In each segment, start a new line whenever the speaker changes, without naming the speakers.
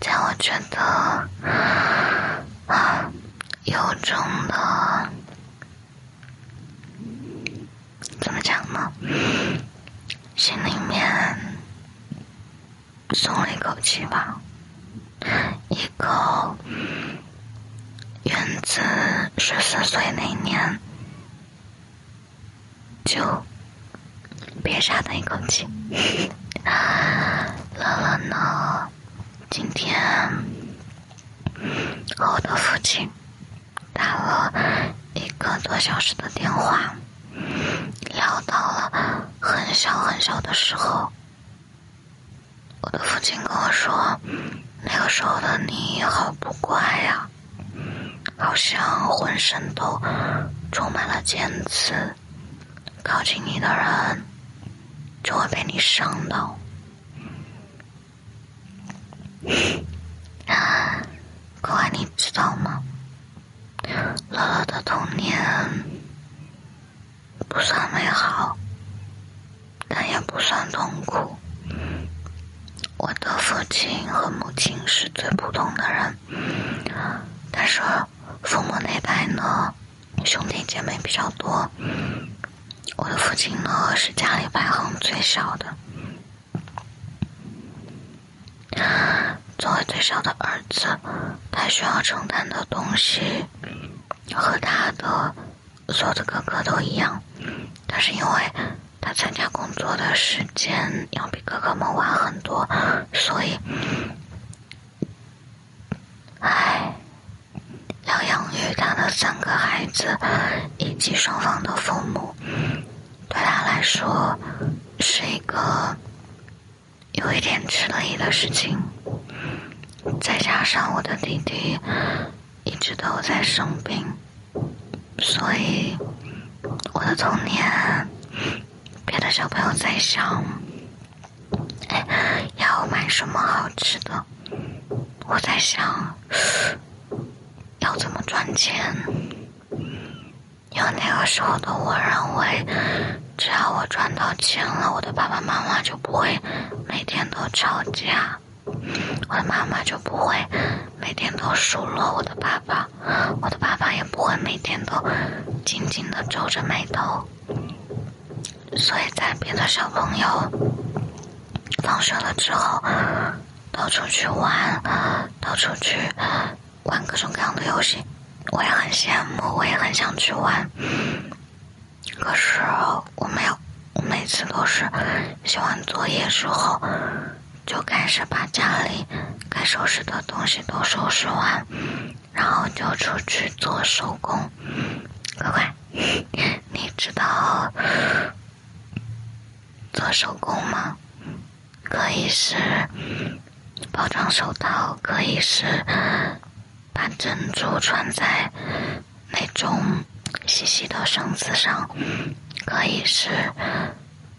让我觉得啊，有种的，怎么讲呢？心里面松了一口气吧。一个源自十四岁那年就憋下的一口气。乐乐呢？今天和我的父亲打了一个多小时的电话，聊到了很小很小的时候。我的父亲跟我说，那个时候的你好不乖呀，好像浑身都充满了尖刺，靠近你的人就会被你伤到。可爱，你知道吗？乐乐的童年不算美好，但也不算痛苦。我的父亲和母亲是最普通的人，但是父母那代呢，兄弟姐妹比较多。我的父亲呢，是家里排行最小的。作为最小的儿子，他需要承担的东西和他的所有的哥哥都一样，但是因为他参加工作的时间要比哥哥们晚很多，所以，唉，要养育他的三个孩子以及双方的父母，对他来说是一个有一点吃力的事情。上我的弟弟一直都在生病，所以我的童年，别的小朋友在想，哎，要买什么好吃的？我在想，要怎么赚钱？因为那个时候的我认为，只要我赚到钱了，我的爸爸妈妈就不会每天都吵架。我的妈妈就不会每天都数落我的爸爸，我的爸爸也不会每天都紧紧的皱着眉头。所以在别的小朋友放学了之后，都出去玩，都出去玩各种各样的游戏，我也很羡慕，我也很想去玩。可是我没有，我每次都是写完作业之后。就开始把家里该收拾的东西都收拾完，然后就出去做手工。乖乖，你知道做手工吗？可以是包装手套，可以是把珍珠穿在那种细细的绳子上，可以是。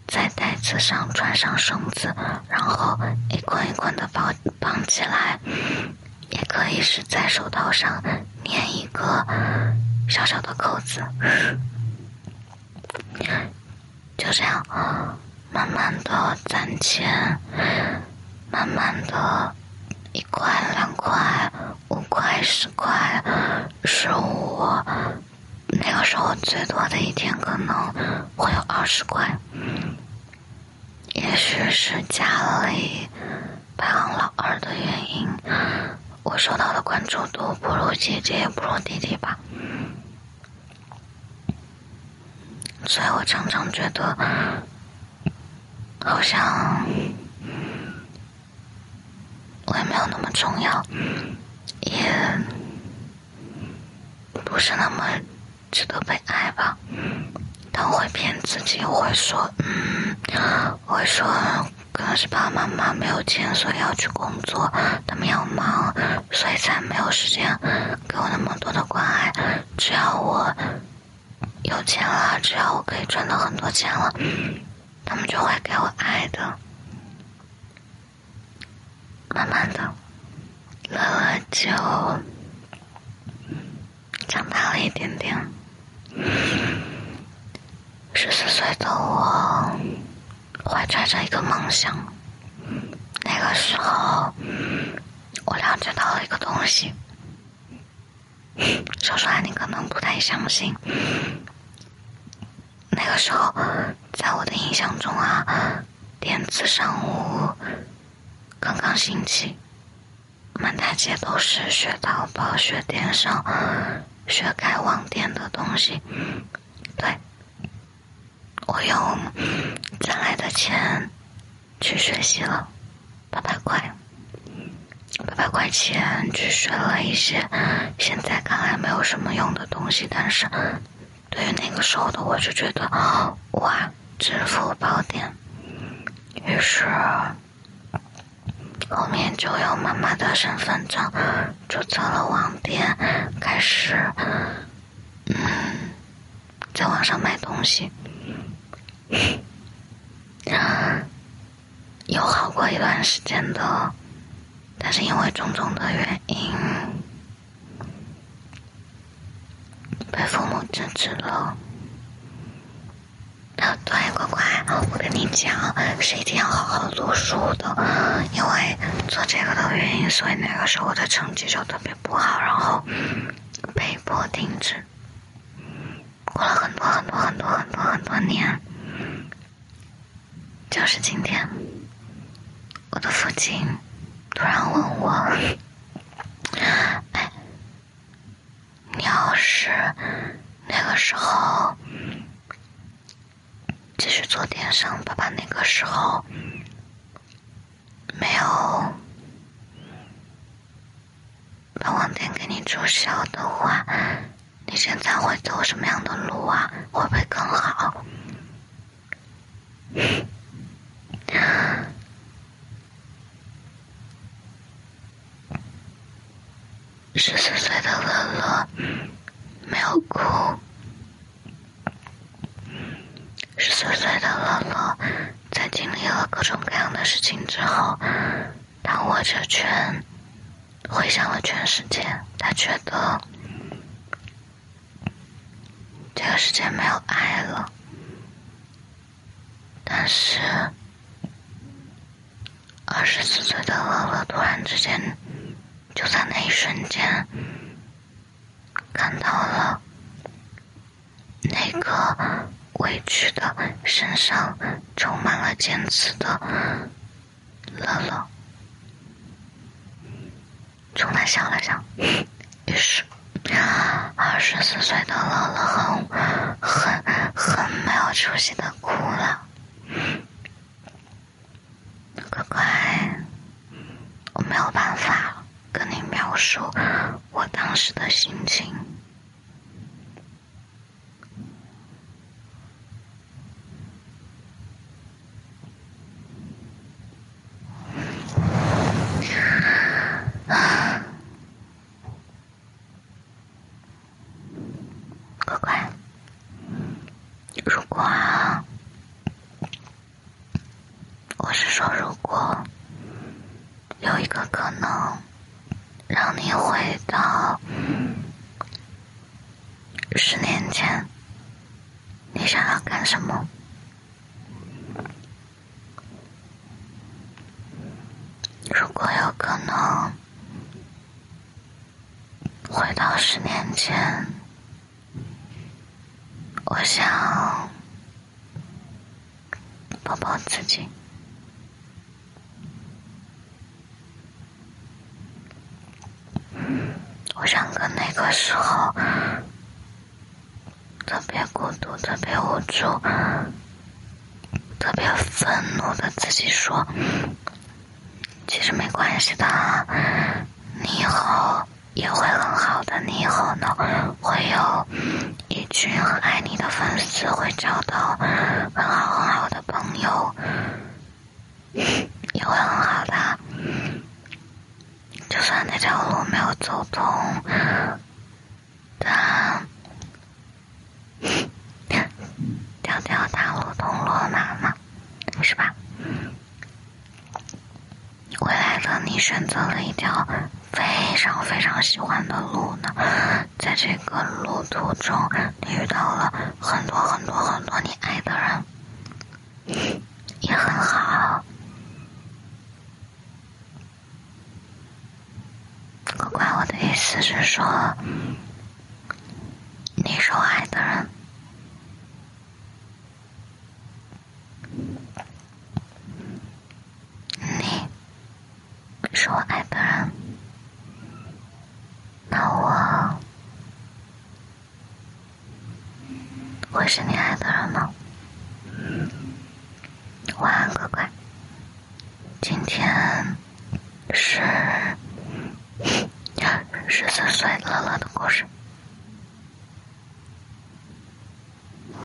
在袋子上穿上绳子，然后一捆一捆的绑绑起来，也可以是在手套上粘一个小小的扣子。就这样，慢慢的攒钱，慢慢的，一块、两块、五块、十块、十五，那个时候最多的一天可能会有二十块。也许是家里排行老二的原因，我受到的关注度不如姐姐，也不如弟弟吧。所以我常常觉得，好像我也没有那么重要，也不是那么值得被爱吧。但我会骗自己，会说，嗯。会说，可能是爸爸妈妈没有钱，所以要去工作，他们要忙，所以才没有时间给我那么多的关爱。只要我有钱了，只要我可以赚到很多钱了，他们就会给我爱的。慢慢的，乐乐就长大了一点点。十四岁的我。怀揣着一个梦想，那个时候我了解到了一个东西。说出来你可能不太相信。那个时候，在我的印象中啊，电子商务刚刚兴起，满大街都是学淘宝、学电商、学开网店的东西。我用攒来的钱去学习了八百块。八百块钱去学了一些现在看来没有什么用的东西，但是对于那个时候的我就觉得哇，支付宝点。于是后面就用妈妈的身份证注册了网店，开始嗯在网上买东西，有好过一段时间的。但是因为种种的原因，被父母制止了。对，乖乖，我跟你讲，是一定要好好读书的。因为做这个的原因，所以那个时候我的成绩就特别不好，然后被迫停止。过了很多很多很多很多很多年，就是今天，我的父亲。突然问我：“哎，你要是那个时候继续做电商，爸爸那个时候没有把网店给你注销的话，你现在会走什么样的路啊？会不会更好？”十四岁的乐乐没有哭。十四岁的乐乐在经历了这样的事情之后，他握着拳，回想了全世界。他觉得这个世界没有爱了。但是，二十四岁的乐乐突然之间。就在那一瞬间，看到了那个委屈的、身上充满了尖刺的乐乐，冲他想了想，于是二十四岁的乐乐很、很、很没有出息的哭了。乖乖，我没有办法。跟你描述我当时的心情。乖乖，如果我是说，如果有一个可能。让你回到十年前，你想要干什么？如果有可能回到十年前，我想抱抱自己。我想跟那个时候特别孤独、特别无助、特别愤怒的自己说：“其实没关系的，你以后也会很好的。你以后呢，会有一群很爱你的粉丝，会找到很好很好的朋友，也会很好的。”就算那条路没有走通，但条条大路通罗马嘛，是吧？未来的你选择了一条非常非常喜欢的路呢，在这个路途中，你遇到了很多很多很多你爱的人，也很好我的意。思是说，是我爱的人，你是我爱的人，那我我是你爱的人吗？晚安，乖乖。今天是十四岁乐乐的故事。